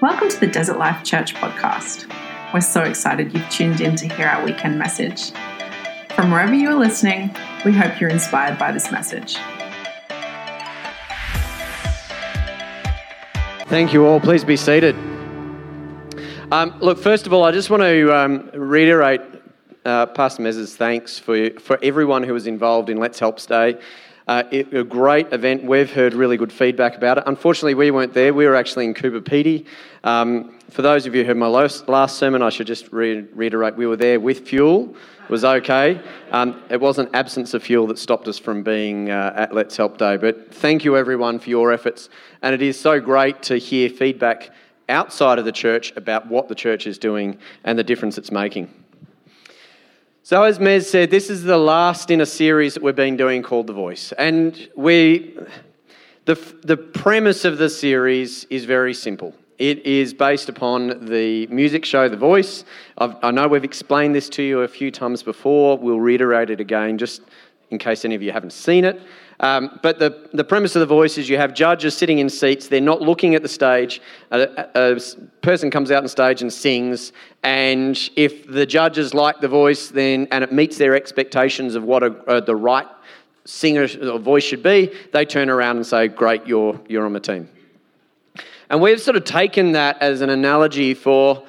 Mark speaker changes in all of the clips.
Speaker 1: Welcome to the Desert Life Church podcast. We're so excited you've tuned in to hear our weekend message. From wherever you are listening, we hope you're inspired by this message.
Speaker 2: Thank you all. Please be seated. Um, look, first of all, I just want to um, reiterate uh, Pastor Mez's thanks for, for everyone who was involved in Let's Help Stay. Uh, it, a great event. We've heard really good feedback about it. Unfortunately, we weren't there. We were actually in Coober Pedy. Um, for those of you who heard my last, last sermon, I should just re- reiterate we were there with fuel. It was okay. Um, it wasn't absence of fuel that stopped us from being uh, at Let's Help Day. But thank you, everyone, for your efforts. And it is so great to hear feedback outside of the church about what the church is doing and the difference it's making. So, as Mez said, this is the last in a series that we've been doing called The Voice. And we, the, the premise of the series is very simple. It is based upon the music show The Voice. I've, i know we've explained this to you a few times before. We'll reiterate it again just in case any of you haven't seen it. Um, but the, the premise of the voice is you have judges sitting in seats, they're not looking at the stage. A, a, a, person comes out on stage and sings, and if the judges like the voice then and it meets their expectations of what a, the right singer or voice should be, they turn around and say, Great, you're, you're on the team. And we've sort of taken that as an analogy for,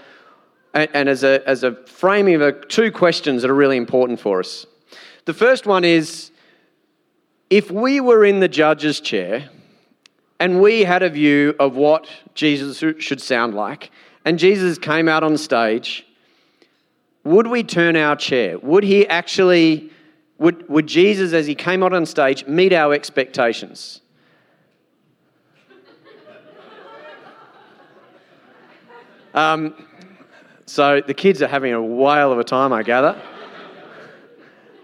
Speaker 2: and, and as, a, as a framing of two questions that are really important for us. The first one is if we were in the judge's chair and we had a view of what Jesus should sound like, and Jesus came out on stage, would we turn our chair? Would he actually, would, would Jesus, as he came out on stage, meet our expectations? Um, so the kids are having a whale of a time, I gather.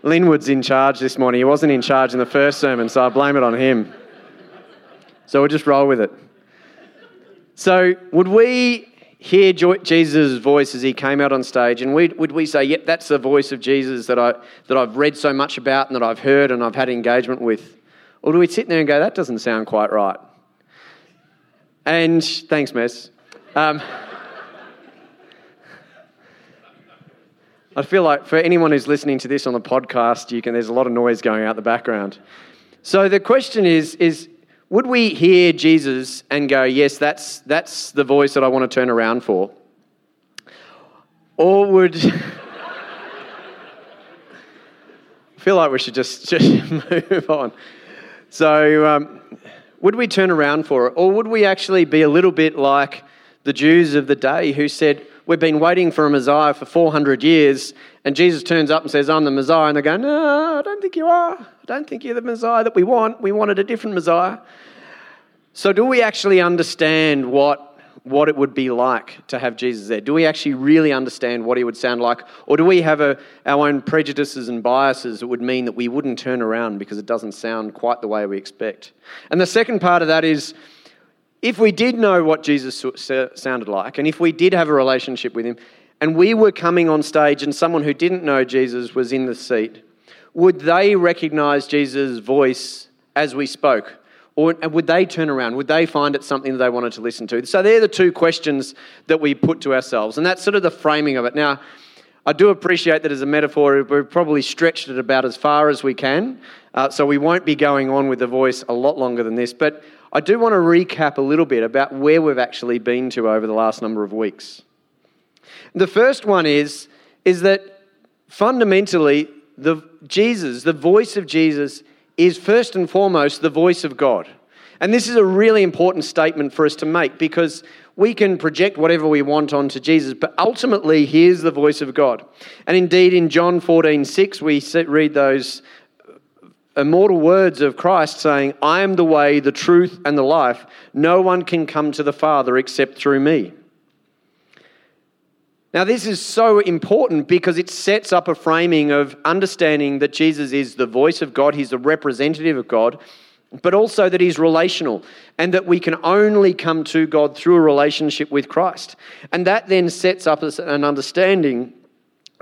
Speaker 2: Linwood's in charge this morning. He wasn't in charge in the first sermon, so I blame it on him. So we'll just roll with it. So, would we hear Jesus' voice as he came out on stage, and would we say, Yep, that's the voice of Jesus that, I, that I've read so much about and that I've heard and I've had engagement with? Or do we sit there and go, That doesn't sound quite right? And thanks, Mez. Um, I feel like for anyone who's listening to this on the podcast, you can, there's a lot of noise going out the background. So the question is, is would we hear Jesus and go, yes, that's, that's the voice that I want to turn around for? Or would. I feel like we should just, just move on. So, um, would we turn around for it? Or would we actually be a little bit like the Jews of the day who said, We've been waiting for a Messiah for 400 years, and Jesus turns up and says, I'm the Messiah. And they go, No, I don't think you are. I don't think you're the Messiah that we want. We wanted a different Messiah. So, do we actually understand what, what it would be like to have Jesus there? Do we actually really understand what he would sound like? Or do we have a, our own prejudices and biases that would mean that we wouldn't turn around because it doesn't sound quite the way we expect? And the second part of that is, if we did know what Jesus sounded like, and if we did have a relationship with him, and we were coming on stage and someone who didn't know Jesus was in the seat, would they recognize Jesus' voice as we spoke? Or would they turn around? Would they find it something that they wanted to listen to? So they're the two questions that we put to ourselves. And that's sort of the framing of it. Now, I do appreciate that as a metaphor, we've probably stretched it about as far as we can. Uh, so we won't be going on with the voice a lot longer than this. But I do want to recap a little bit about where we've actually been to over the last number of weeks. The first one is, is that fundamentally, the, Jesus, the voice of Jesus, is first and foremost the voice of God. And this is a really important statement for us to make because we can project whatever we want onto Jesus, but ultimately, here's the voice of God. And indeed, in John 14, 6, we read those immortal words of Christ saying, I am the way, the truth, and the life. No one can come to the Father except through me. Now, this is so important because it sets up a framing of understanding that Jesus is the voice of God, he's the representative of God, but also that he's relational and that we can only come to God through a relationship with Christ. And that then sets up an understanding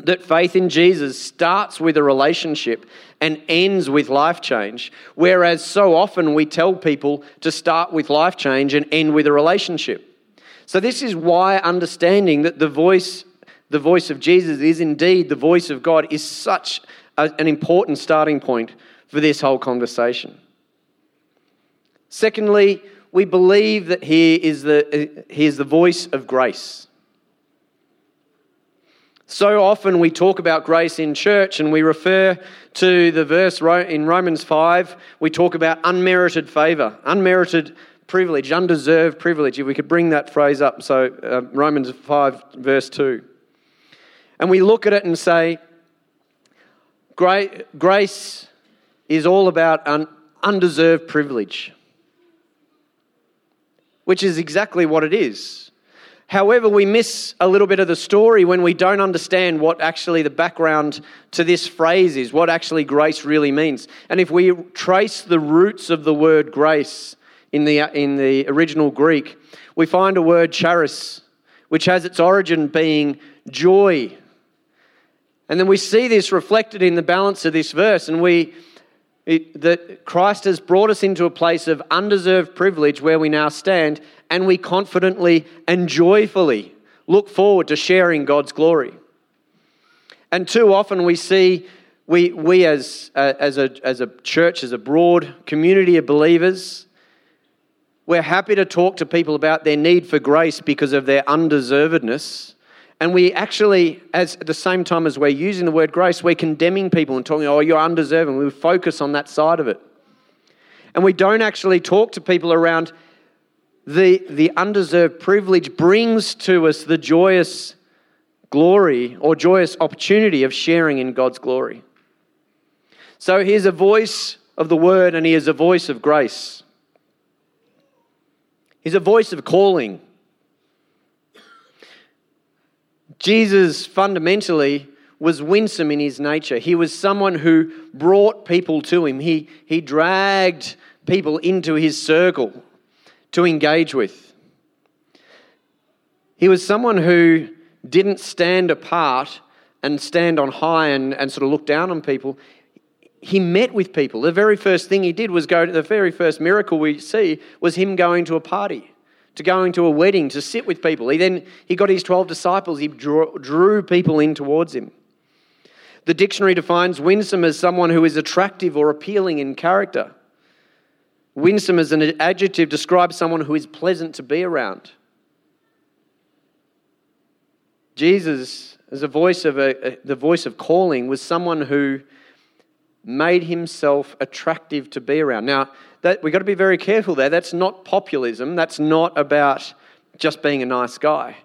Speaker 2: that faith in Jesus starts with a relationship and ends with life change, whereas so often we tell people to start with life change and end with a relationship. So, this is why understanding that the voice, the voice of Jesus is indeed the voice of God is such a, an important starting point for this whole conversation. Secondly, we believe that he is the, he is the voice of grace. So often we talk about grace in church and we refer to the verse in Romans 5, we talk about unmerited favor, unmerited privilege, undeserved privilege. If we could bring that phrase up, so uh, Romans 5, verse 2. And we look at it and say, grace is all about un- undeserved privilege, which is exactly what it is. However, we miss a little bit of the story when we don't understand what actually the background to this phrase is, what actually grace really means. And if we trace the roots of the word grace in the, in the original Greek, we find a word charis, which has its origin being joy. And then we see this reflected in the balance of this verse, and we it, that Christ has brought us into a place of undeserved privilege where we now stand, and we confidently and joyfully look forward to sharing God's glory. And too often we see we, we as, uh, as, a, as a church, as a broad community of believers, we're happy to talk to people about their need for grace because of their undeservedness. And we actually, as at the same time as we're using the word grace, we're condemning people and talking, oh, you're undeserving. We focus on that side of it. And we don't actually talk to people around the, the undeserved privilege brings to us the joyous glory or joyous opportunity of sharing in God's glory. So he is a voice of the word and he is a voice of grace. He's a voice of calling. Jesus fundamentally was winsome in his nature. He was someone who brought people to him. He, he dragged people into his circle to engage with. He was someone who didn't stand apart and stand on high and, and sort of look down on people. He met with people. The very first thing he did was go to the very first miracle we see was him going to a party to going to a wedding, to sit with people. He then he got his 12 disciples, he drew, drew people in towards him. The dictionary defines winsome as someone who is attractive or appealing in character. Winsome as an adjective describes someone who is pleasant to be around. Jesus, as a voice of a, the voice of calling, was someone who made himself attractive to be around. Now, that, we've got to be very careful there. That's not populism. That's not about just being a nice guy.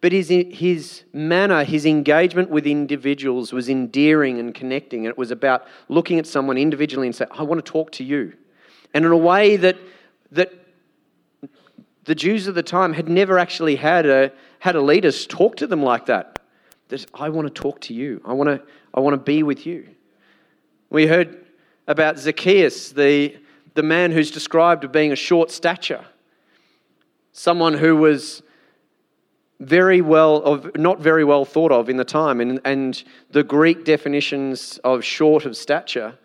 Speaker 2: But his, his manner, his engagement with individuals was endearing and connecting. It was about looking at someone individually and saying, I want to talk to you. And in a way that, that the Jews of the time had never actually had a, had a leader talk to them like that. That I want to talk to you. I want to, I want to be with you. We heard about Zacchaeus, the, the man who's described as being a short stature, someone who was very well of not very well thought of in the time and, and the greek definitions of short of stature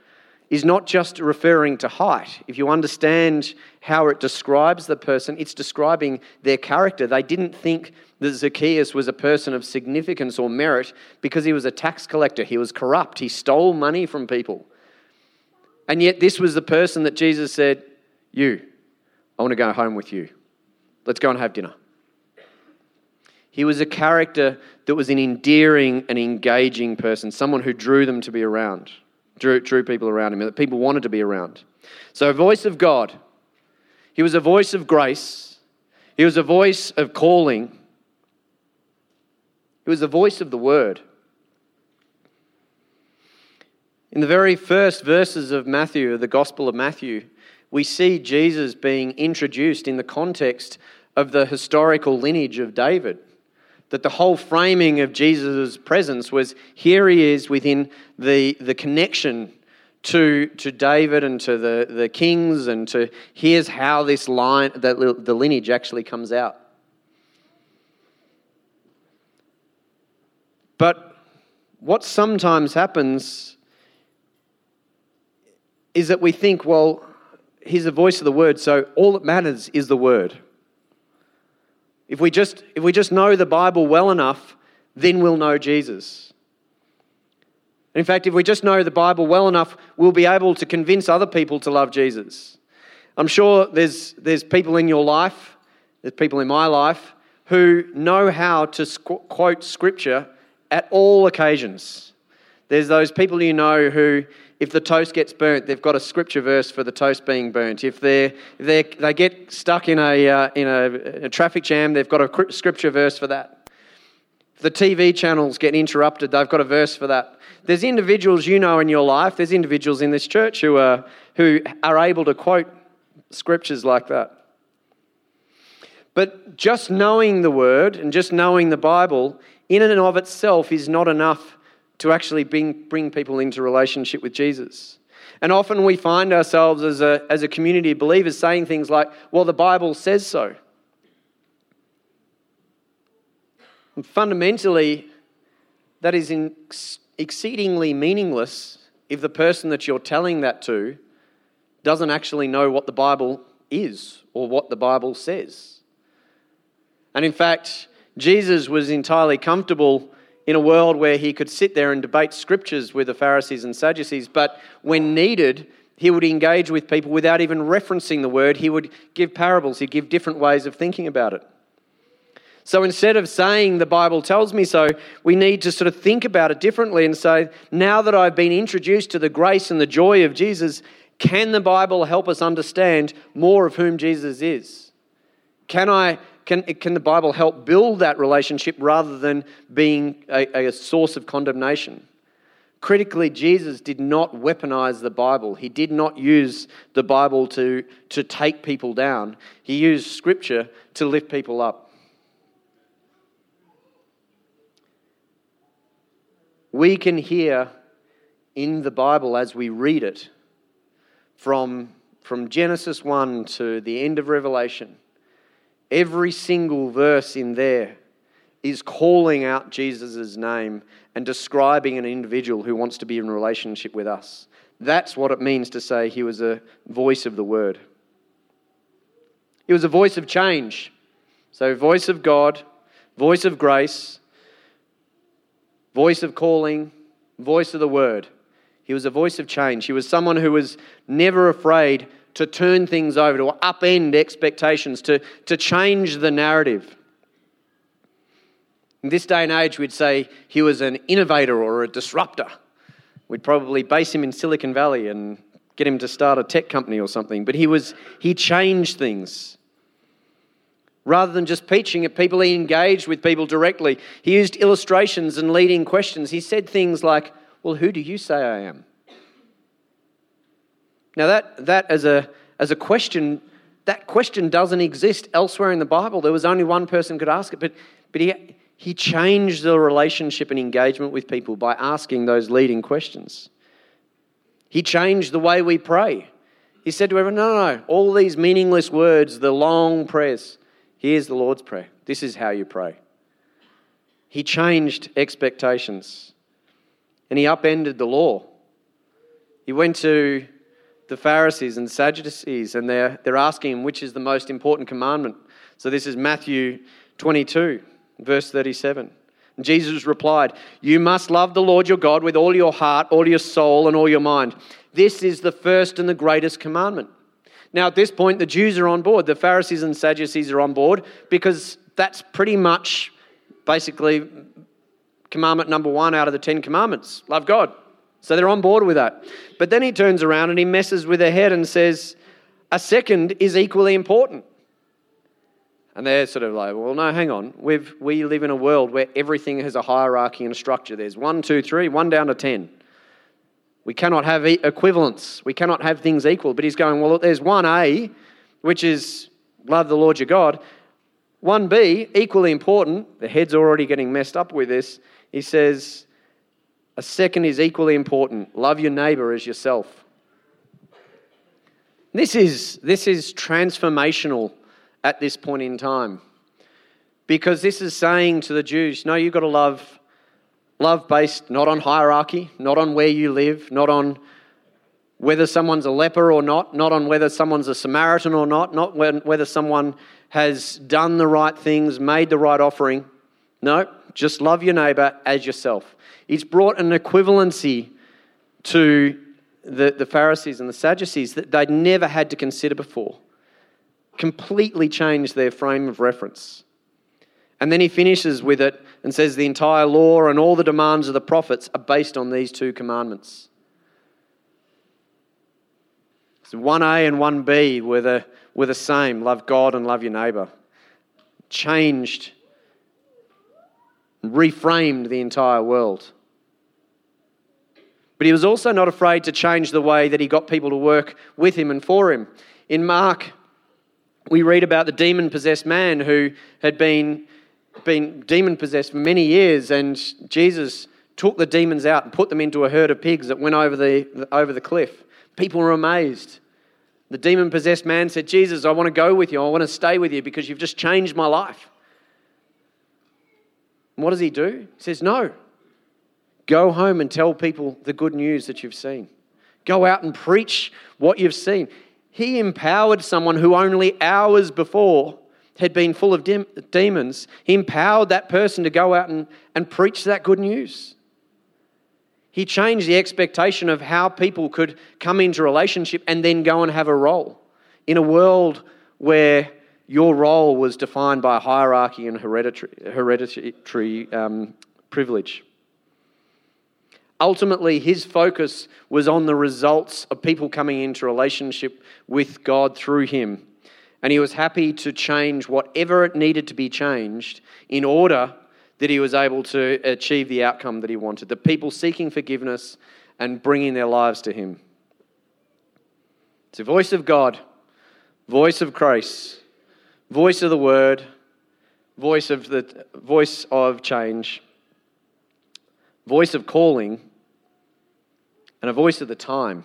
Speaker 2: is not just referring to height. If you understand how it describes the person it's describing their character. They didn't think that zacchaeus was a person of significance or merit because he was a tax collector. He was corrupt. He stole money from people. And yet, this was the person that Jesus said, You, I want to go home with you. Let's go and have dinner. He was a character that was an endearing and engaging person, someone who drew them to be around, drew, drew people around him, that people wanted to be around. So, a voice of God. He was a voice of grace. He was a voice of calling. He was the voice of the word. In the very first verses of Matthew, the Gospel of Matthew, we see Jesus being introduced in the context of the historical lineage of David. That the whole framing of Jesus' presence was here he is within the, the connection to, to David and to the, the kings, and to here's how this line, the, the lineage actually comes out. But what sometimes happens is that we think, well, he's the voice of the word, so all that matters is the word. If we just, if we just know the Bible well enough, then we'll know Jesus. In fact, if we just know the Bible well enough, we'll be able to convince other people to love Jesus. I'm sure there's, there's people in your life, there's people in my life, who know how to quote scripture at all occasions. There's those people you know who, if the toast gets burnt, they've got a scripture verse for the toast being burnt. If, they're, they're, they get stuck in, a, uh, in a, a traffic jam, they've got a scripture verse for that. If the TV channels get interrupted, they've got a verse for that. There's individuals you know in your life, there's individuals in this church who are, who are able to quote scriptures like that. But just knowing the word and just knowing the Bible in and of itself is not enough to actually bring, bring people into relationship with Jesus. And often we find ourselves as a, as a community of believers saying things like, well, the Bible says so. And fundamentally, that is exceedingly meaningless if the person that you're telling that to doesn't actually know what the Bible is or what the Bible says. And in fact, Jesus was entirely comfortable in a world where he could sit there and debate scriptures with the Pharisees and Sadducees, but when needed, he would engage with people without even referencing the word. He would give parables, he'd give different ways of thinking about it. So instead of saying the Bible tells me so, we need to sort of think about it differently and say, now that I've been introduced to the grace and the joy of Jesus, can the Bible help us understand more of whom Jesus is? Can I can, can the Bible help build that relationship rather than being a, a source of condemnation? Critically, Jesus did not weaponize the Bible. He did not use the Bible to, to take people down. He used Scripture to lift people up. We can hear in the Bible as we read it from, from Genesis 1 to the end of Revelation Every single verse in there is calling out Jesus' name and describing an individual who wants to be in relationship with us. That's what it means to say he was a voice of the word. He was a voice of change. So, voice of God, voice of grace, voice of calling, voice of the word. He was a voice of change. He was someone who was never afraid to turn things over, to upend expectations, to, to change the narrative. In this day and age, we'd say he was an innovator or a disruptor. We'd probably base him in Silicon Valley and get him to start a tech company or something. But he was he changed things. Rather than just preaching at people, he engaged with people directly. He used illustrations and leading questions. He said things like, Well, who do you say I am? Now, that, that as, a, as a question, that question doesn't exist elsewhere in the Bible. There was only one person could ask it, but, but he, he changed the relationship and engagement with people by asking those leading questions. He changed the way we pray. He said to everyone, No, no, no, all these meaningless words, the long prayers, here's the Lord's Prayer. This is how you pray. He changed expectations and he upended the law. He went to the Pharisees and Sadducees, and they're, they're asking him which is the most important commandment. So this is Matthew 22, verse 37. And Jesus replied, You must love the Lord your God with all your heart, all your soul, and all your mind. This is the first and the greatest commandment. Now, at this point, the Jews are on board. The Pharisees and Sadducees are on board because that's pretty much basically commandment number one out of the Ten Commandments love God. So they're on board with that. But then he turns around and he messes with their head and says, a second is equally important. And they're sort of like, well, no, hang on. We've, we live in a world where everything has a hierarchy and a structure. There's one, two, three, one down to ten. We cannot have equivalence. We cannot have things equal. But he's going, well, there's one A, which is love the Lord your God. One B, equally important. The head's already getting messed up with this. He says, a second is equally important love your neighbor as yourself. This is, this is transformational at this point in time because this is saying to the Jews, no, you've got to love, love based not on hierarchy, not on where you live, not on whether someone's a leper or not, not on whether someone's a Samaritan or not, not whether someone has done the right things, made the right offering. No, just love your neighbor as yourself. It's brought an equivalency to the, the Pharisees and the Sadducees that they'd never had to consider before. Completely changed their frame of reference. And then he finishes with it and says the entire law and all the demands of the prophets are based on these two commandments. So 1A and 1B were the, were the same love God and love your neighbour. Changed, reframed the entire world. But he was also not afraid to change the way that he got people to work with him and for him. In Mark, we read about the demon possessed man who had been, been demon possessed for many years, and Jesus took the demons out and put them into a herd of pigs that went over the, over the cliff. People were amazed. The demon possessed man said, Jesus, I want to go with you. I want to stay with you because you've just changed my life. And what does he do? He says, No, Go home and tell people the good news that you've seen. Go out and preach what you've seen. He empowered someone who only hours before had been full of de- demons. He empowered that person to go out and, and preach that good news. He changed the expectation of how people could come into relationship and then go and have a role in a world where your role was defined by hierarchy and hereditary, hereditary um, privilege. Ultimately, his focus was on the results of people coming into relationship with God through him. And he was happy to change whatever it needed to be changed in order that he was able to achieve the outcome that he wanted. The people seeking forgiveness and bringing their lives to him. It's a voice of God, voice of grace, voice of the word, voice of the voice of change, voice of calling, and a voice of the time.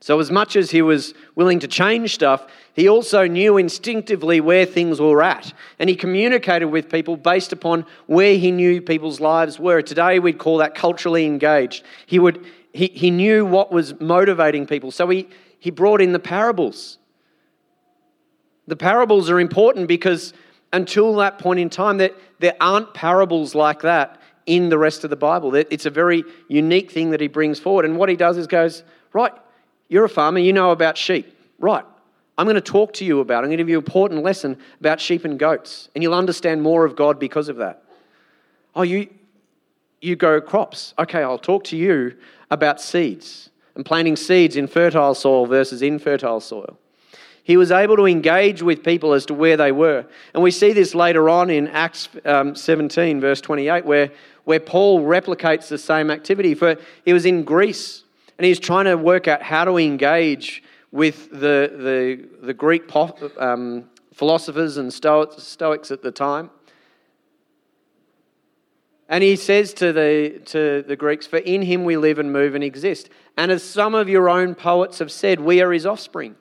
Speaker 2: So, as much as he was willing to change stuff, he also knew instinctively where things were at. And he communicated with people based upon where he knew people's lives were. Today, we'd call that culturally engaged. He, would, he, he knew what was motivating people. So, he, he brought in the parables. The parables are important because until that point in time, there, there aren't parables like that in the rest of the Bible. It's a very unique thing that he brings forward. And what he does is goes, Right, you're a farmer, you know about sheep. Right, I'm going to talk to you about, I'm going to give you an important lesson about sheep and goats. And you'll understand more of God because of that. Oh, you, you grow crops. Okay, I'll talk to you about seeds and planting seeds in fertile soil versus infertile soil. He was able to engage with people as to where they were. And we see this later on in Acts um, 17, verse 28, where where Paul replicates the same activity. For he was in Greece and he's trying to work out how to engage with the, the, the Greek um, philosophers and Stoics at the time. And he says to the, to the Greeks, For in him we live and move and exist. And as some of your own poets have said, we are his offspring.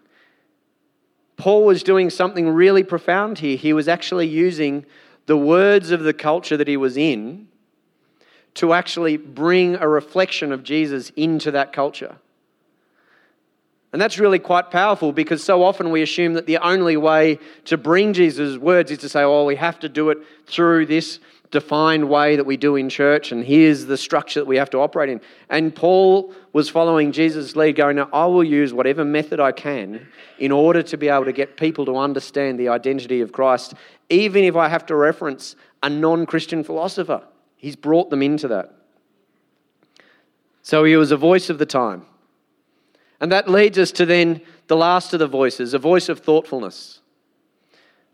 Speaker 2: Paul was doing something really profound here. He was actually using the words of the culture that he was in to actually bring a reflection of Jesus into that culture. And that's really quite powerful because so often we assume that the only way to bring Jesus' words is to say, oh, we have to do it through this defined way that we do in church, and here's the structure that we have to operate in. And Paul was following Jesus' lead, going, now, I will use whatever method I can in order to be able to get people to understand the identity of Christ, even if I have to reference a non Christian philosopher. He's brought them into that. So he was a voice of the time. And that leads us to then the last of the voices, a voice of thoughtfulness.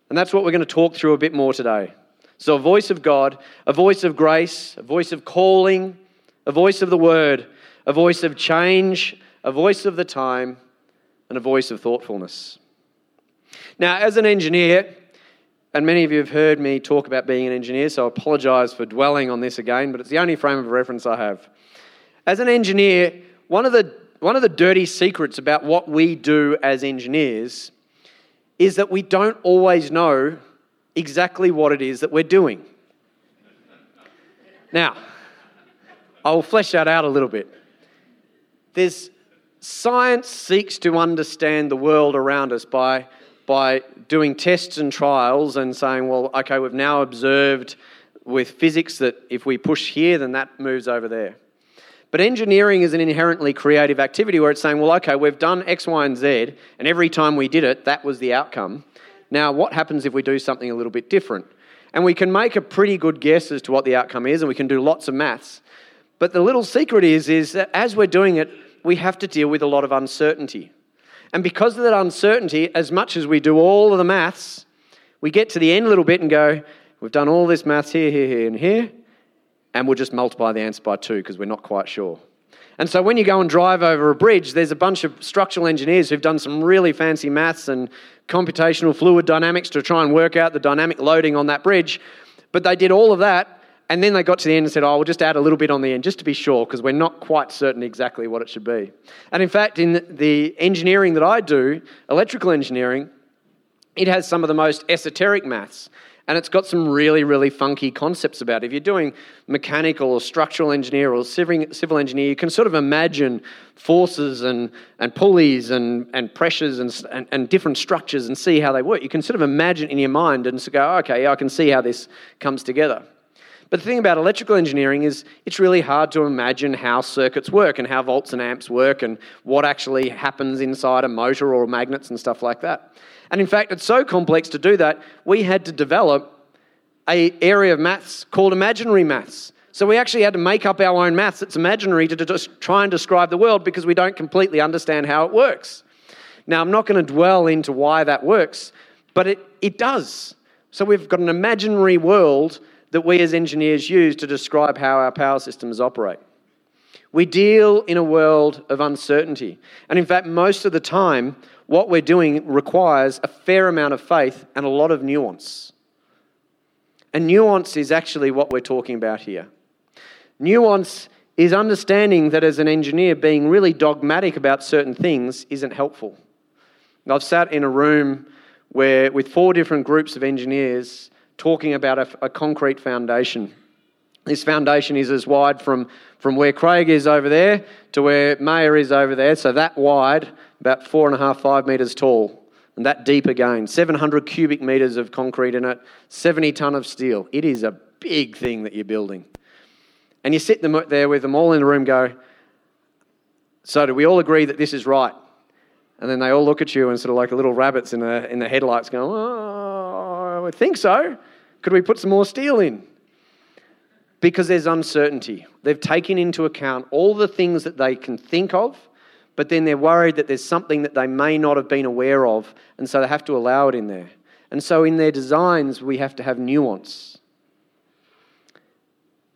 Speaker 2: And that's what we're going to talk through a bit more today. So, a voice of God, a voice of grace, a voice of calling, a voice of the word, a voice of change, a voice of the time, and a voice of thoughtfulness. Now, as an engineer, and many of you have heard me talk about being an engineer, so I apologise for dwelling on this again, but it's the only frame of reference I have. As an engineer, one of the, one of the dirty secrets about what we do as engineers is that we don't always know exactly what it is that we're doing. Now, I will flesh that out a little bit. There's, science seeks to understand the world around us by, by doing tests and trials and saying, well, okay, we've now observed with physics that if we push here, then that moves over there. But engineering is an inherently creative activity where it's saying, well, okay, we've done X, Y, and Z, and every time we did it, that was the outcome. Now, what happens if we do something a little bit different? And we can make a pretty good guess as to what the outcome is, and we can do lots of maths. But the little secret is, is that as we're doing it, we have to deal with a lot of uncertainty. And because of that uncertainty, as much as we do all of the maths, we get to the end a little bit and go, we've done all this maths here, here, here, and here, and we'll just multiply the answer by two because we're not quite sure. And so when you go and drive over a bridge, there's a bunch of structural engineers who've done some really fancy maths and computational fluid dynamics to try and work out the dynamic loading on that bridge. But they did all of that, and then they got to the end and said, oh, we'll just add a little bit on the end just to be sure, because we're not quite certain exactly what it should be. And in fact, in the engineering that I do, electrical engineering, it has some of the most esoteric maths and it's got some really, really funky concepts about it. If you're doing mechanical or structural engineer or civil engineer, you can sort of imagine forces and, and pulleys and, and pressures and, and, and different structures and see how they work. You can sort of imagine in your mind and go, okay, I can see how this comes together. But the thing about electrical engineering is it's really hard to imagine how circuits work and how volts and amps work and what actually happens inside a motor or magnets and stuff like that. And in fact, it's so complex to do that, we had to develop a area of maths called imaginary maths. So we actually had to make up our own maths that's imaginary to just try and describe the world because we don't completely understand how it works. Now, I'm not going to dwell into why that works, but it, it does. So we've got an imaginary world that we as engineers use to describe how our power systems operate. We deal in a world of uncertainty. And in fact, most of the time, what we're doing requires a fair amount of faith and a lot of nuance. And nuance is actually what we're talking about here. Nuance is understanding that as an engineer, being really dogmatic about certain things isn't helpful. I've sat in a room where, with four different groups of engineers talking about a, a concrete foundation. This foundation is as wide from, from where Craig is over there to where Mayer is over there, so that wide, about four and a half, five metres tall, and that deep again. 700 cubic metres of concrete in it, 70 tonne of steel. It is a big thing that you're building. And you sit them there with them all in the room, go, So do we all agree that this is right? And then they all look at you and sort of like little rabbits in the, in the headlights going, Oh, Think so. Could we put some more steel in? Because there's uncertainty. They've taken into account all the things that they can think of but then they're worried that there's something that they may not have been aware of, and so they have to allow it in there. And so in their designs, we have to have nuance.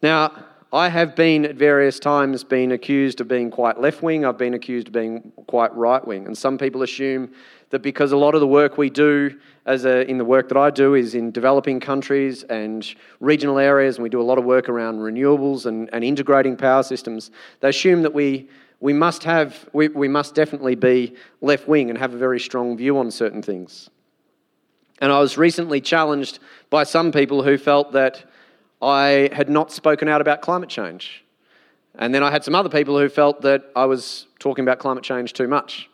Speaker 2: Now, I have been at various times been accused of being quite left wing. I've been accused of being quite right wing. And some people assume that because a lot of the work we do as a, in the work that I do is in developing countries and regional areas, and we do a lot of work around renewables and, and integrating power systems, they assume that we we must have, we, we must definitely be left wing and have a very strong view on certain things. And I was recently challenged by some people who felt that I had not spoken out about climate change. And then I had some other people who felt that I was talking about climate change too much.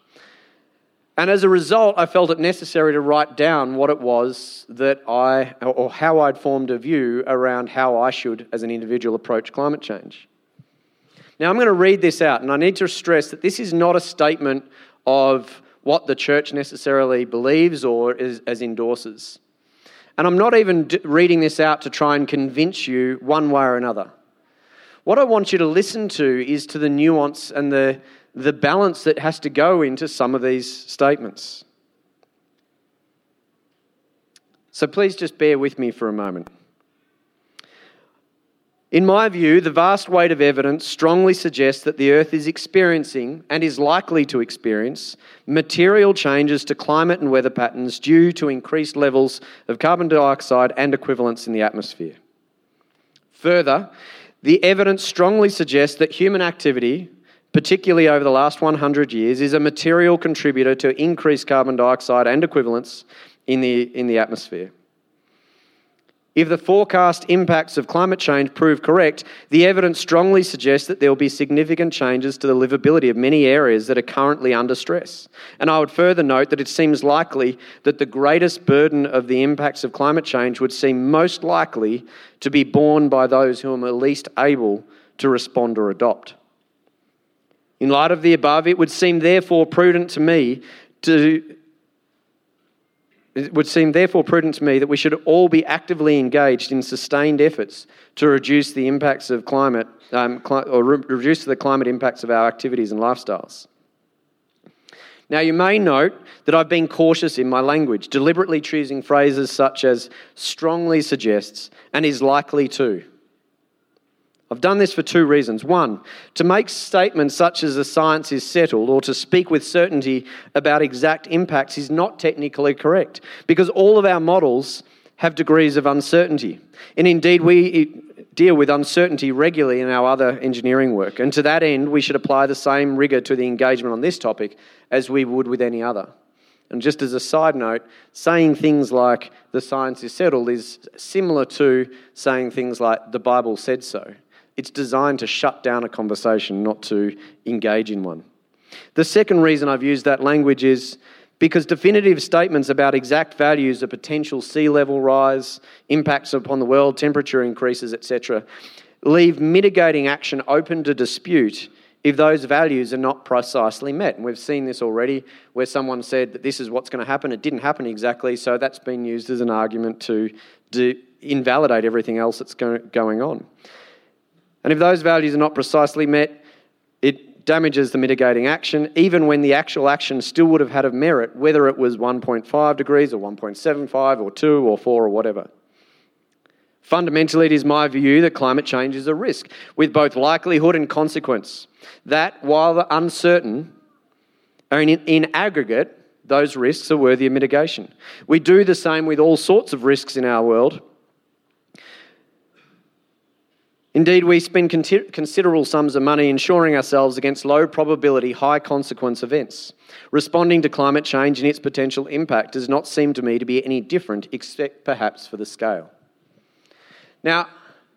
Speaker 2: And as a result, I felt it necessary to write down what it was that I, or how I'd formed a view around how I should, as an individual, approach climate change. Now, I'm going to read this out, and I need to stress that this is not a statement of what the church necessarily believes or is, as endorses. And I'm not even reading this out to try and convince you one way or another. What I want you to listen to is to the nuance and the, the balance that has to go into some of these statements. So please just bear with me for a moment. In my view, the vast weight of evidence strongly suggests that the Earth is experiencing and is likely to experience material changes to climate and weather patterns due to increased levels of carbon dioxide and equivalents in the atmosphere. Further, the evidence strongly suggests that human activity, particularly over the last 100 years, is a material contributor to increased carbon dioxide and equivalents in the, in the atmosphere. If the forecast impacts of climate change prove correct, the evidence strongly suggests that there will be significant changes to the livability of many areas that are currently under stress. And I would further note that it seems likely that the greatest burden of the impacts of climate change would seem most likely to be borne by those who are least able to respond or adopt. In light of the above, it would seem therefore prudent to me to it would seem therefore prudent to me that we should all be actively engaged in sustained efforts to reduce the impacts of climate, um, or re- reduce the climate impacts of our activities and lifestyles. Now, you may note that I've been cautious in my language, deliberately choosing phrases such as strongly suggests and is likely to. I've done this for two reasons. One, to make statements such as the science is settled or to speak with certainty about exact impacts is not technically correct because all of our models have degrees of uncertainty. And indeed, we deal with uncertainty regularly in our other engineering work. And to that end, we should apply the same rigour to the engagement on this topic as we would with any other. And just as a side note, saying things like the science is settled is similar to saying things like the Bible said so. It's designed to shut down a conversation, not to engage in one. The second reason I've used that language is because definitive statements about exact values of potential sea level rise, impacts upon the world, temperature increases, etc., leave mitigating action open to dispute if those values are not precisely met. And we've seen this already where someone said that this is what's going to happen. It didn't happen exactly, so that's been used as an argument to, invalidate everything else that's going on. And if those values are not precisely met, it damages the mitigating action, even when the actual action still would have had a merit, whether it was 1.5 degrees or 1.75 or 2 or 4 or whatever. Fundamentally, it is my view that climate change is a risk with both likelihood and consequence. That, while uncertain, in, in aggregate, those risks are worthy of mitigation. We do the same with all sorts of risks in our world, Indeed, we spend considerable sums of money insuring ourselves against low probability, high consequence events. Responding to climate change and its potential impact does not seem to me to be any different, except perhaps for the scale. Now,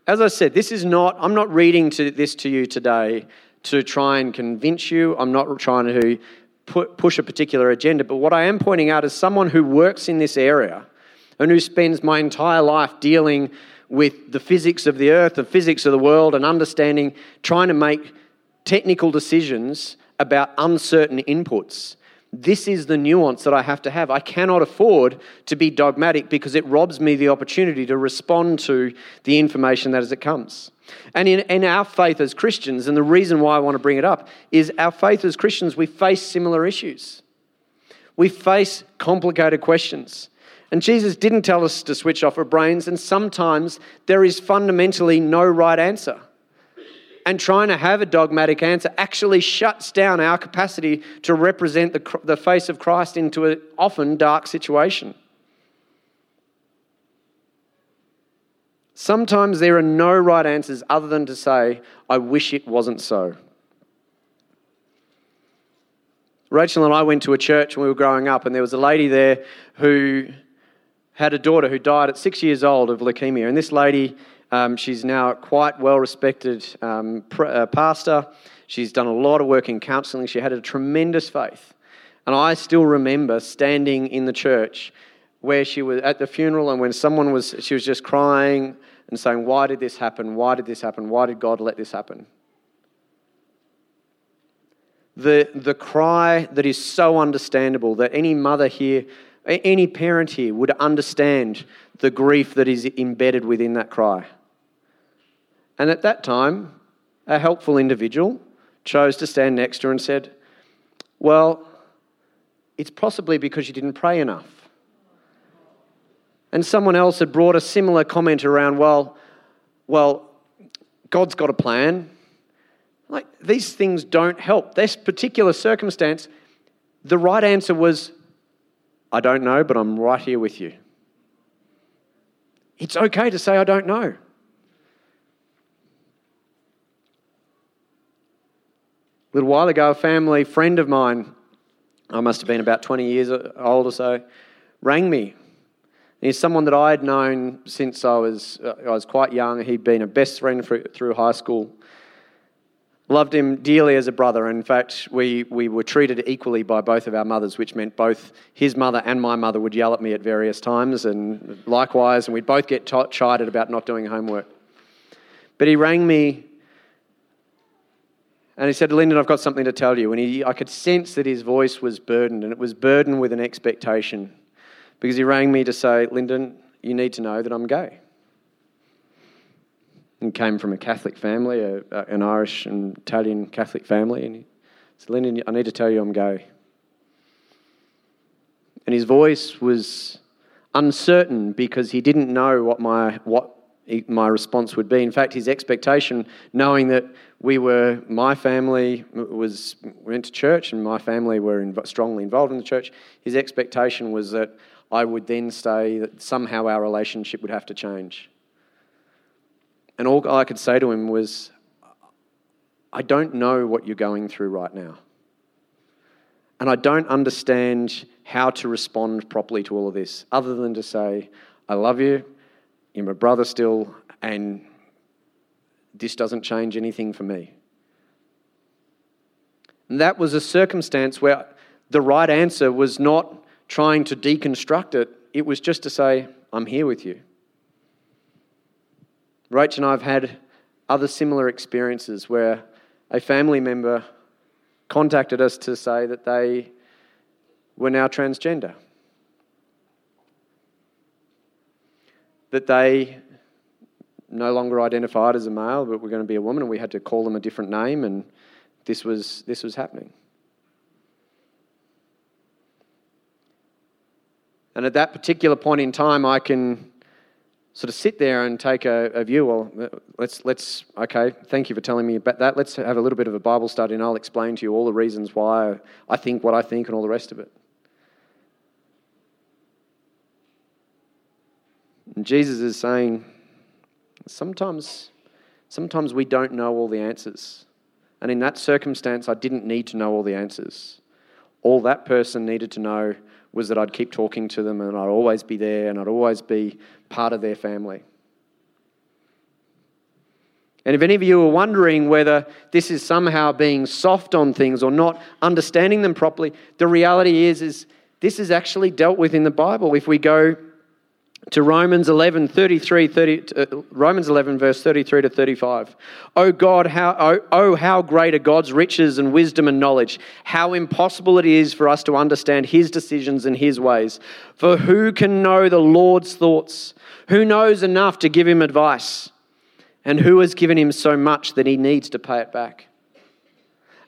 Speaker 2: as I said, this is not, I'm not reading to this to you today to try and convince you. I'm not trying to put, push a particular agenda, but what I am pointing out is someone who works in this area and who spends my entire life dealing with the physics of the earth, the physics of the world, and understanding, trying to make technical decisions about uncertain inputs. This is the nuance that I have to have. I cannot afford to be dogmatic because it robs me the opportunity to respond to the information that as it comes. And in, in our faith as Christians, and the reason why I want to bring it up is our faith as Christians, we face similar issues. We face complicated questions. And Jesus didn't tell us to switch off our brains, and sometimes there is fundamentally no right answer. And trying to have a dogmatic answer actually shuts down our capacity to represent the, the face of Christ into an often dark situation. Sometimes there are no right answers other than to say, I wish it wasn't so. Rachel and I went to a church when we were growing up, and there was a lady there who had a daughter who died at six years old of leukemia. And this lady, um, she's now quite well respected um, pr- uh, pastor. She's done a lot of work in counseling. She had a tremendous faith. And I still remember standing in the church where she was at the funeral and when someone was, she was just crying and saying, Why did this happen? Why did this happen? Why did God let this happen? The, the cry that is so understandable that any mother here any parent here would understand the grief that is embedded within that cry. And at that time, a helpful individual chose to stand next to her and said, Well, it's possibly because you didn't pray enough. And someone else had brought a similar comment around, Well, well, God's got a plan. Like, these things don't help. This particular circumstance, the right answer was I don't know, but I'm right here with you. It's okay to say, I don't know. A little while ago, a family friend of mine, I must have been about 20 years old or so, rang me He's someone that I had known since I was, uh, I was quite young. He'd been a best friend through high school. Loved him dearly as a brother. In fact, we, we were treated equally by both of our mothers, which meant both his mother and my mother would yell at me at various times, and likewise, and we'd both get t- chided about not doing homework. But he rang me and he said, Lyndon, I've got something to tell you. And he, I could sense that his voice was burdened, and it was burdened with an expectation because he rang me to say, Lyndon, you need to know that I'm gay and came from a Catholic family, a, a, an Irish and Italian Catholic family. And he said, Lyndon, I need to tell you I'm gay. And his voice was uncertain because he didn't know what my, what my response would be. In fact, his expectation, knowing that we were, my family was, went to church and my family were in, strongly involved in the church, his expectation was that I would then say that somehow our relationship would have to change. And all I could say to him was, I don't know what you're going through right now. And I don't understand how to respond properly to all of this, other than to say, I love you, you're my brother still, and this doesn't change anything for me. And that was a circumstance where the right answer was not trying to deconstruct it, it was just to say, I'm here with you. Rach and I have had other similar experiences where a family member contacted us to say that they were now transgender. That they no longer identified as a male, but were going to be a woman, and we had to call them a different name, and this was, this was happening. And at that particular point in time, I can sort of sit there and take a, a, view. Well, let's let's okay. Thank you for telling me about that. Let's have a little bit of a Bible study, and I'll explain to you all the reasons why I think what I think and all the rest of it. And Jesus is saying, sometimes, sometimes we don't know all the answers, and in that circumstance, I didn't need to know all the answers. All that person needed to know was that I'd keep talking to them and I'd always be there and I'd always be part of their family. And if any of you are wondering whether this is somehow being soft on things or not understanding them properly, the reality is, is this is actually dealt with in the Bible. If we go to Romans 11, 33, 30, uh, Romans 11, verse 33 to 35. Oh God, how, oh, oh, how great are God's riches and wisdom and knowledge. How impossible it is for us to understand his decisions and his ways. For who can know the Lord's thoughts? Who knows enough to give him advice? And who has given him so much that he needs to pay it back?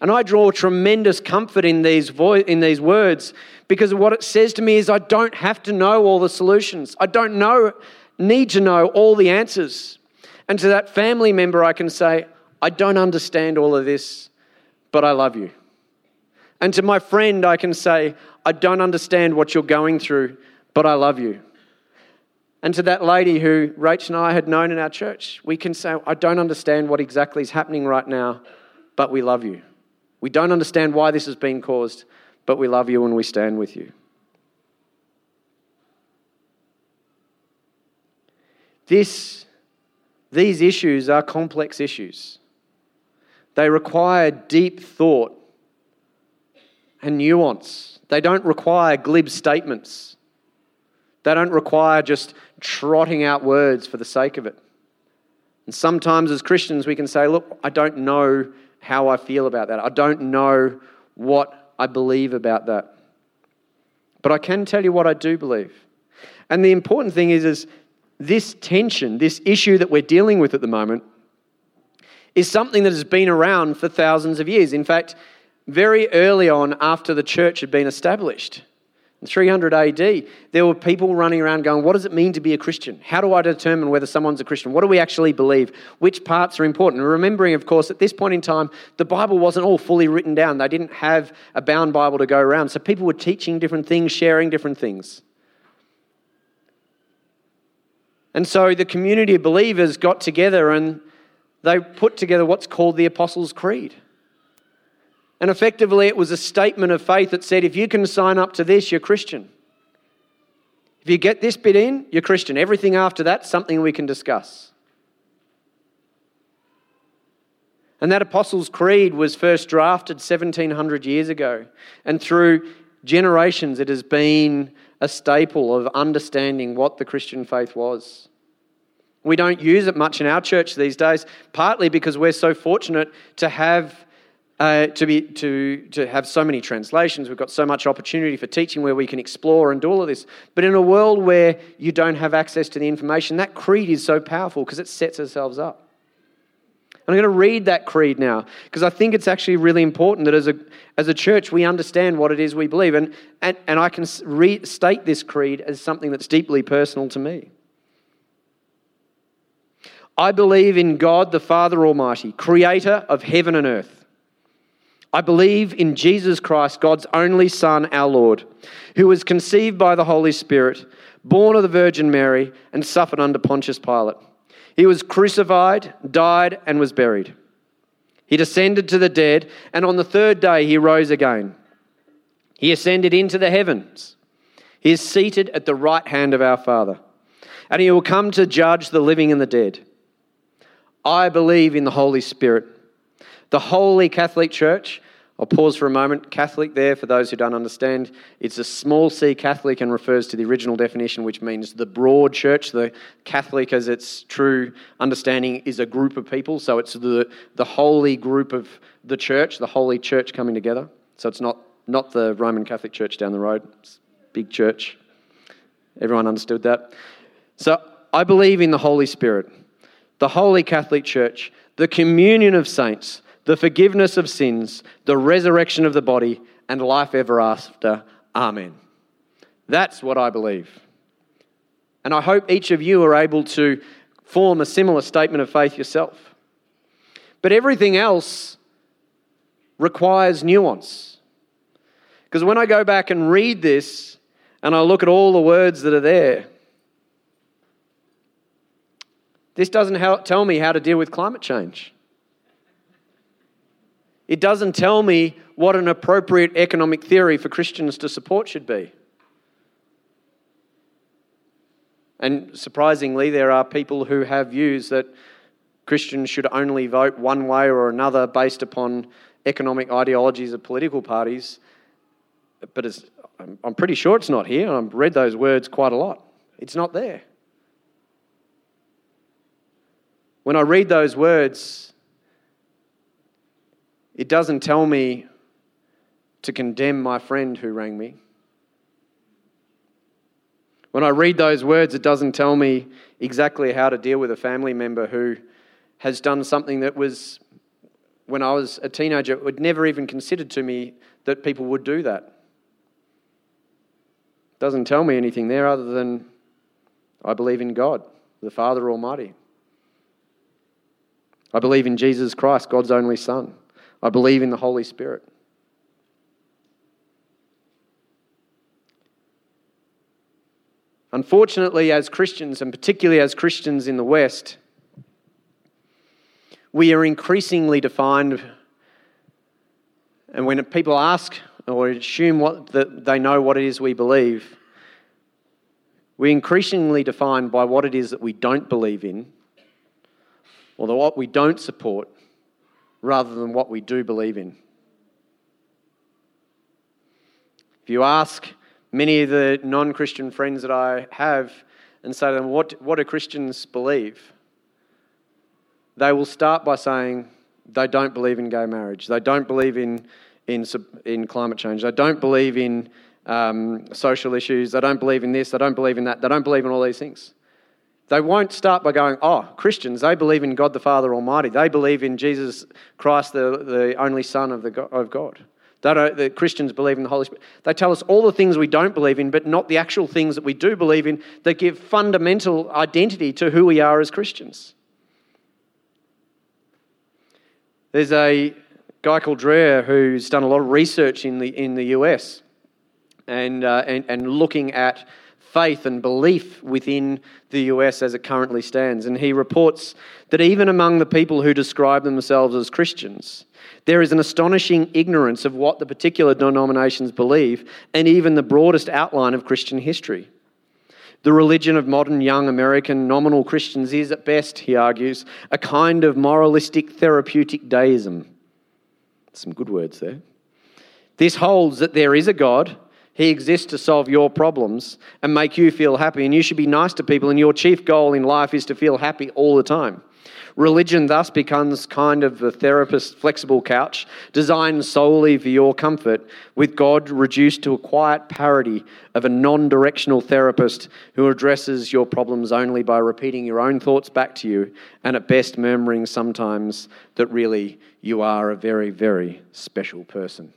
Speaker 2: And I draw tremendous comfort in these, vo- in these words because what it says to me is I don't have to know all the solutions. I don't know, need to know all the answers. And to that family member, I can say, I don't understand all of this, but I love you. And to my friend, I can say, I don't understand what you're going through, but I love you. And to that lady who Rach and I had known in our church, we can say, I don't understand what exactly is happening right now, but we love you. We don't understand why this has been caused, but we love you and we stand with you. This, these issues are complex issues. They require deep thought and nuance. They don't require glib statements. They don't require just trotting out words for the sake of it. And sometimes as Christians, we can say, Look, I don't know how I feel about that. I don't know what I believe about that. But I can tell you what I do believe. And the important thing is, is this tension, this issue that we're dealing with at the moment, is something that has been around for thousands of years. In fact, very early on after the church had been established, in 300 AD, there were people running around going, What does it mean to be a Christian? How do I determine whether someone's a Christian? What do we actually believe? Which parts are important? Remembering, of course, at this point in time, the Bible wasn't all fully written down. They didn't have a bound Bible to go around. So people were teaching different things, sharing different things. And so the community of believers got together and they put together what's called the Apostles' Creed. And effectively, it was a statement of faith that said, if you can sign up to this, you're Christian. If you get this bit in, you're Christian. Everything after that, something we can discuss. And that Apostles' Creed was first drafted 1700 years ago. And through generations, it has been a staple of understanding what the Christian faith was. We don't use it much in our church these days, partly because we're so fortunate to have. Uh, to, be, to, to have so many translations, we've got so much opportunity for teaching where we can explore and do all of this. But in a world where you don't have access to the information, that creed is so powerful because it sets ourselves up. I'm going to read that creed now because I think it's actually really important that as a, as a church we understand what it is we believe. And, and, and I can restate this creed as something that's deeply personal to me. I believe in God the Father Almighty, creator of heaven and earth. I believe in Jesus Christ, God's only Son, our Lord, who was conceived by the Holy Spirit, born of the Virgin Mary, and suffered under Pontius Pilate. He was crucified, died, and was buried. He descended to the dead, and on the third day he rose again. He ascended into the heavens. He is seated at the right hand of our Father, and he will come to judge the living and the dead. I believe in the Holy Spirit, the Holy Catholic Church I'll pause for a moment. Catholic, there, for those who don't understand, it's a small c Catholic and refers to the original definition, which means the broad church. The Catholic, as its true understanding, is a group of people. So it's the, the holy group of the church, the holy church coming together. So it's not, not the Roman Catholic Church down the road, it's big church. Everyone understood that? So I believe in the Holy Spirit, the Holy Catholic Church, the communion of saints the forgiveness of sins, the resurrection of the body, and life ever after. Amen. That's what I believe. And I hope each of you are able to form a similar statement of faith yourself. But everything else requires nuance. Because when I go back and read this and I look at all the words that are there, this doesn't tell me how to deal with climate change. It doesn't tell me what an appropriate economic theory for Christians to support should be. And surprisingly, there are people who have views that Christians should only vote one way or another based upon economic ideologies of political parties. But I'm pretty sure it's not here. I've read those words quite a lot. It's not there. When I read those words, it doesn't tell me to condemn my friend who rang me. When I read those words, it doesn't tell me exactly how to deal with a family member who has done something that was, when I was a teenager, it would never even considered to me that people would do that. It doesn't tell me anything there other than I believe in God, the Father Almighty. I believe in Jesus Christ, God's only Son. I believe in the Holy Spirit. Unfortunately, as Christians, and particularly as Christians in the West, we are increasingly defined, and when people ask or assume what, that they know what it is we believe, we're increasingly defined by what it is that we don't believe in, or what we don't support, rather than what we do believe in. If you ask many of the non Christian friends that I have and say to them, what, what do Christians believe? They will start by saying they don't believe in gay marriage, they don't believe in, in, in climate change, they don't believe in um, social issues, they don't believe in this, they don't believe in that, they don't believe in all these things. They won't start by going, oh, Christians, they believe in God the Father Almighty. They believe in Jesus Christ, the, the only Son of, the, of God. They don't, the Christians believe in the Holy Spirit. They tell us all the things we don't believe in, but not the actual things that we do believe in that give fundamental identity to who we are as Christians. There's a guy called Dreher who's done a lot of research in the, in the US and, uh, and, and looking at faith and belief within the US as it currently stands. And he reports that even among the people who describe themselves as Christians, there is an astonishing ignorance of what the particular denominations believe and even the broadest outline of Christian history. The religion of modern young American nominal Christians is, at best, he argues, a kind of moralistic therapeutic deism. Some good words there. This holds that there is a God, He exists to solve your problems and make you feel happy, and you should be nice to people, and your chief goal in life is to feel happy all the time. Religion thus becomes kind of the therapist's flexible couch, designed solely for your comfort, with God reduced to a quiet parody of a non directional therapist who addresses your problems only by repeating your own thoughts back to you, and at best murmuring sometimes that really you are a very, very special person.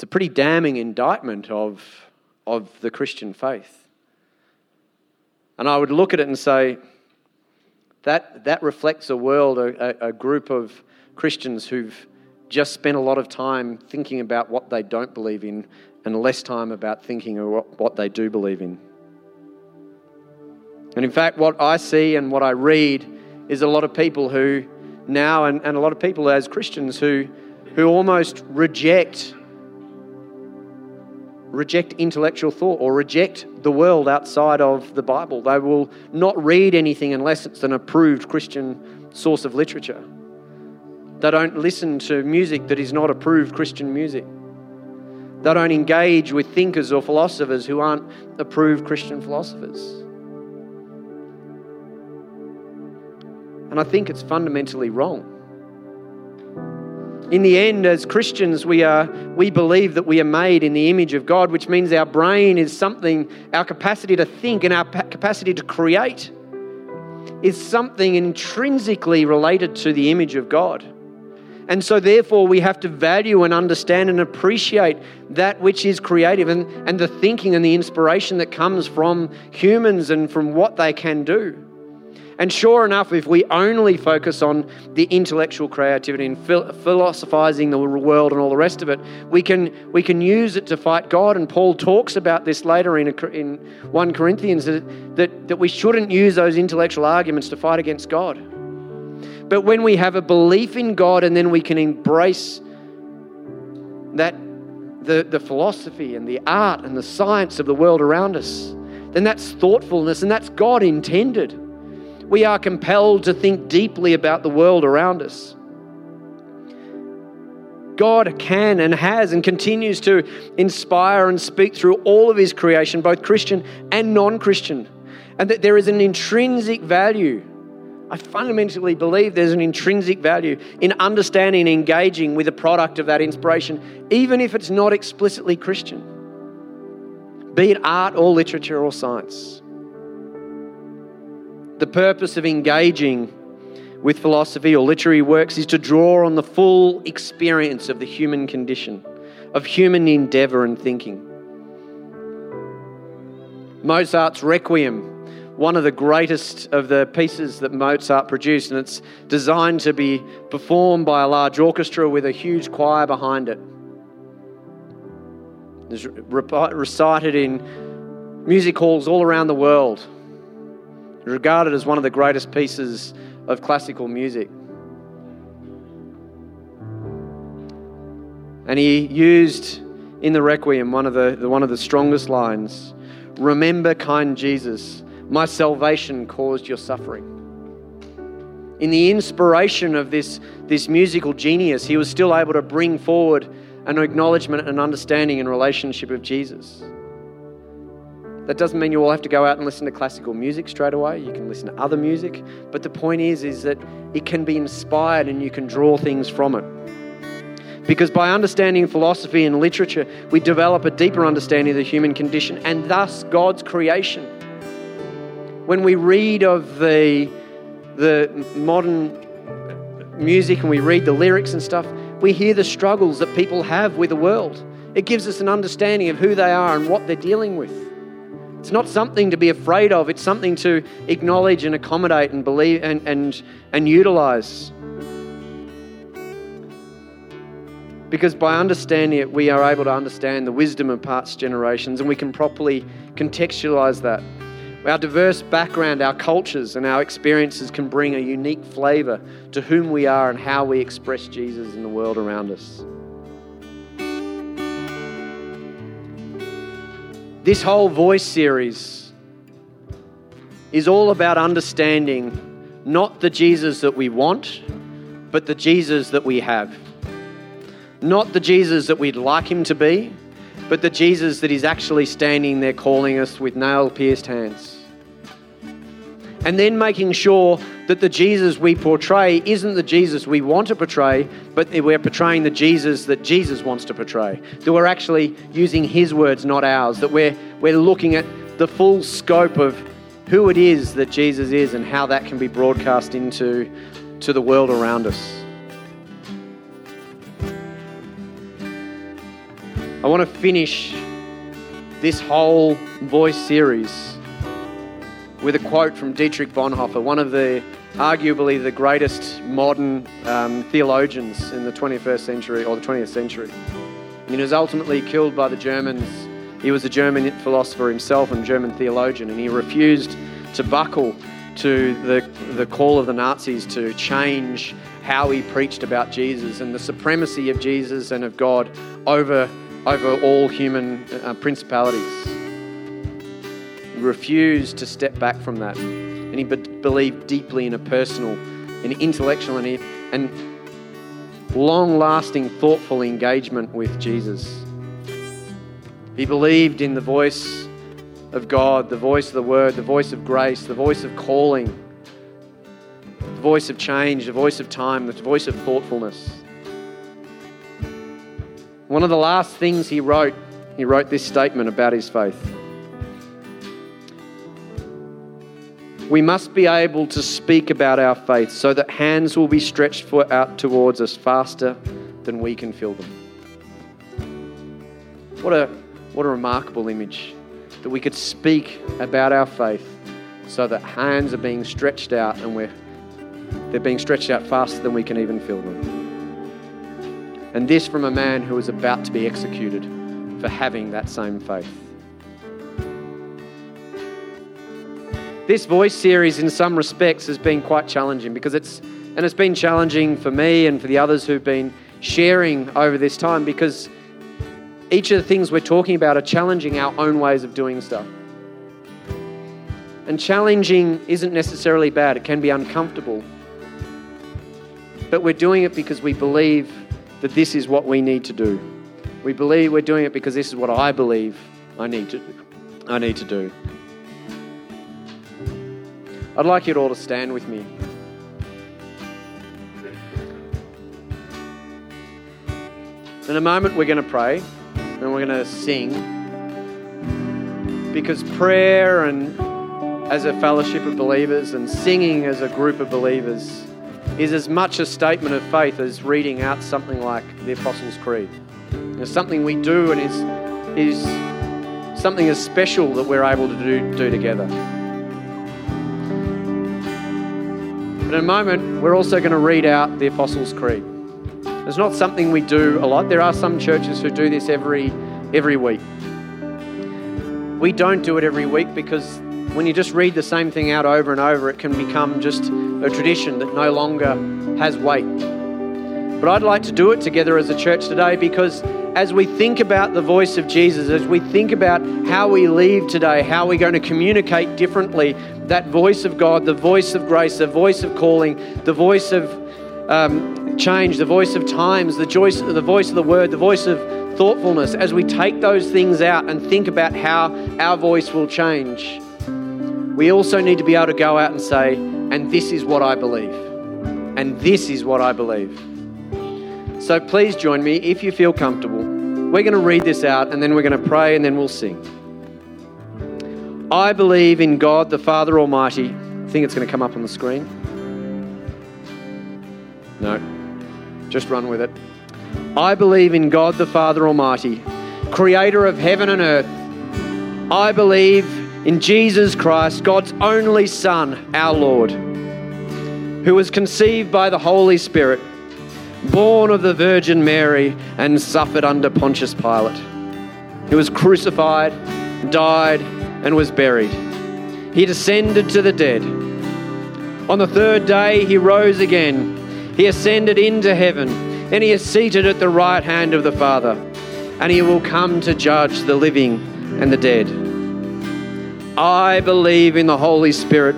Speaker 2: It's a pretty damning indictment of, of the Christian faith. And I would look at it and say, that, that reflects a world, a, a group of Christians who've just spent a lot of time thinking about what they don't believe in and less time about thinking of what they do believe in. And in fact, what I see and what I read is a lot of people who now, and, and a lot of people as Christians who, who almost reject reject intellectual thought or reject the world outside of the Bible. They will not read anything unless it's an approved Christian source of literature. They don't listen to music that is not approved Christian music. They don't engage with thinkers or philosophers who aren't approved Christian philosophers. And I think it's fundamentally wrong. In the end, as Christians, we, are, we believe that we are made in the image of God, which means our brain is something, our capacity to think and our capacity to create is something intrinsically related to the image of God. And so, therefore, we have to value and understand and appreciate that which is creative and, and the thinking and the inspiration that comes from humans and from what they can do. And sure enough, if we only focus on the intellectual creativity and philosophizing the world and all the rest of it, we can, we can use it to fight God. And Paul talks about this later in, a, in 1 Corinthians that, that, that we shouldn't use those intellectual arguments to fight against God. But when we have a belief in God and then we can embrace that the, the philosophy and the art and the science of the world around us, then that's thoughtfulness and that's God intended we are compelled to think deeply about the world around us. God can and has and continues to inspire and speak through all of His creation, both Christian and non Christian, and that there is an intrinsic value. I fundamentally believe there's an intrinsic value in understanding and engaging with a product of that inspiration, even if it's not explicitly Christian, be it art or literature or science. The purpose of engaging with philosophy or literary works is to draw on the full experience of the human condition, of human endeavour and thinking. Mozart's Requiem, one of the greatest of the pieces that Mozart produced, and it's designed to be performed by a large orchestra with a huge choir behind it. It's recited in music halls all around the world regarded as one of the greatest pieces of classical music. And he used in the Requiem one of the, one of the strongest lines Remember, kind Jesus, my salvation caused your suffering. In the inspiration of this, this musical genius, he was still able to bring forward an acknowledgement and understanding and relationship of Jesus. That doesn't mean you all have to go out and listen to classical music straight away. You can listen to other music. But the point is, is that it can be inspired and you can draw things from it. Because by understanding philosophy and literature, we develop a deeper understanding of the human condition and thus God's creation. When we read of the, the modern music and we read the lyrics and stuff, we hear the struggles that people have with the world. It gives us an understanding of who they are and what they're dealing with. It's not something to be afraid of, it's something to acknowledge and accommodate and believe and, and, and utilize. Because by understanding it, we are able to understand the wisdom of past generations and we can properly contextualize that. Our diverse background, our cultures, and our experiences can bring a unique flavour to whom we are and how we express Jesus in the world around us. This whole voice series is all about understanding not the Jesus that we want, but the Jesus that we have. Not the Jesus that we'd like him to be, but the Jesus that is actually standing there calling us with nail pierced hands. And then making sure that the Jesus we portray isn't the Jesus we want to portray, but that we're portraying the Jesus that Jesus wants to portray. That we're actually using his words, not ours. That we're, we're looking at the full scope of who it is that Jesus is and how that can be broadcast into to the world around us. I want to finish this whole voice series with a quote from Dietrich Bonhoeffer, one of the arguably the greatest modern um, theologians in the 21st century or the 20th century. He was ultimately killed by the Germans. He was a German philosopher himself and German theologian, and he refused to buckle to the, the call of the Nazis to change how he preached about Jesus and the supremacy of Jesus and of God over, over all human uh, principalities refused to step back from that. And he be- believed deeply in a personal, an intellectual, and, and long lasting, thoughtful engagement with Jesus. He believed in the voice of God, the voice of the Word, the voice of grace, the voice of calling, the voice of change, the voice of time, the voice of thoughtfulness. One of the last things he wrote, he wrote this statement about his faith. We must be able to speak about our faith so that hands will be stretched out towards us faster than we can feel them. What a, what a remarkable image that we could speak about our faith so that hands are being stretched out and we're, they're being stretched out faster than we can even feel them. And this from a man who was about to be executed for having that same faith. This voice series, in some respects, has been quite challenging because it's, and it's been challenging for me and for the others who've been sharing over this time because each of the things we're talking about are challenging our own ways of doing stuff. And challenging isn't necessarily bad, it can be uncomfortable. But we're doing it because we believe that this is what we need to do. We believe we're doing it because this is what I believe I need to. I need to do. I'd like you all to stand with me. In a moment, we're going to pray and we're going to sing because prayer and as a fellowship of believers and singing as a group of believers is as much a statement of faith as reading out something like the Apostles' Creed. It's something we do and is, is something as special that we're able to do, do together. But in a moment, we're also going to read out the Apostles' Creed. It's not something we do a lot. There are some churches who do this every, every week. We don't do it every week because when you just read the same thing out over and over, it can become just a tradition that no longer has weight. But I'd like to do it together as a church today because as we think about the voice of Jesus, as we think about how we leave today, how we're going to communicate differently, that voice of God, the voice of grace, the voice of calling, the voice of um, change, the voice of times, the, voice, the voice of the word, the voice of thoughtfulness, as we take those things out and think about how our voice will change, we also need to be able to go out and say, and this is what I believe. And this is what I believe. So please join me if you feel comfortable. We're going to read this out and then we're going to pray and then we'll sing. I believe in God the Father Almighty. I think it's going to come up on the screen. No, just run with it. I believe in God the Father Almighty, creator of heaven and earth. I believe in Jesus Christ, God's only Son, our Lord, who was conceived by the Holy Spirit, born of the Virgin Mary, and suffered under Pontius Pilate. He was crucified, died, and was buried. He descended to the dead. On the third day, he rose again. He ascended into heaven, and he is seated at the right hand of the Father. And he will come to judge the living and the dead. I believe in the Holy Spirit,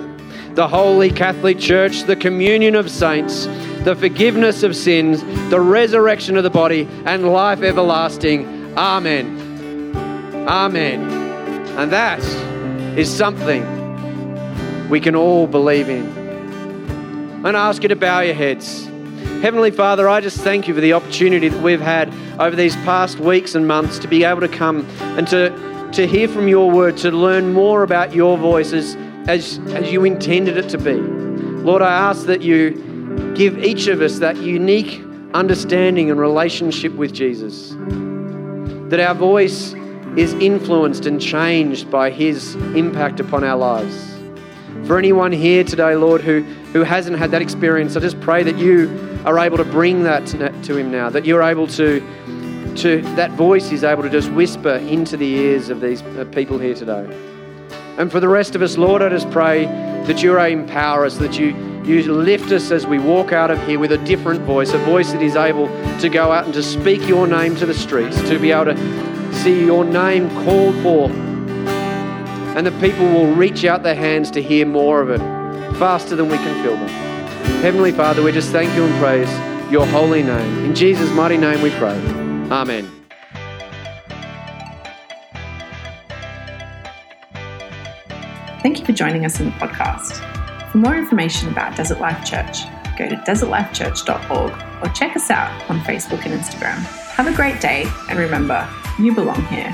Speaker 2: the Holy Catholic Church, the communion of saints, the forgiveness of sins, the resurrection of the body, and life everlasting. Amen. Amen. And that is something we can all believe in. And I'm going to ask you to bow your heads. Heavenly Father, I just thank you for the opportunity that we've had over these past weeks and months to be able to come and to, to hear from your word, to learn more about your voices as, as you intended it to be. Lord, I ask that you give each of us that unique understanding and relationship with Jesus, that our voice is influenced and changed by his impact upon our lives. For anyone here today, Lord, who, who hasn't had that experience, I just pray that you are able to bring that to, him now, that you're able to, to, that voice is able to just whisper into the ears of these people here today. And for the rest of us, Lord, I just pray that you empower us, that you, you lift us as we walk out of here with a different voice, a voice that is able to go out and to speak your name to the streets, to be able to see your name called forth and the people will reach out their hands to hear more of it faster than we can feel them. Heavenly Father, we just thank you and praise your holy name. In Jesus' mighty name we pray. Amen.
Speaker 1: Thank you for joining us in the podcast. For more information about Desert Life Church, go to desertlifechurch.org or check us out on Facebook and Instagram. Have a great day, and remember, you belong here.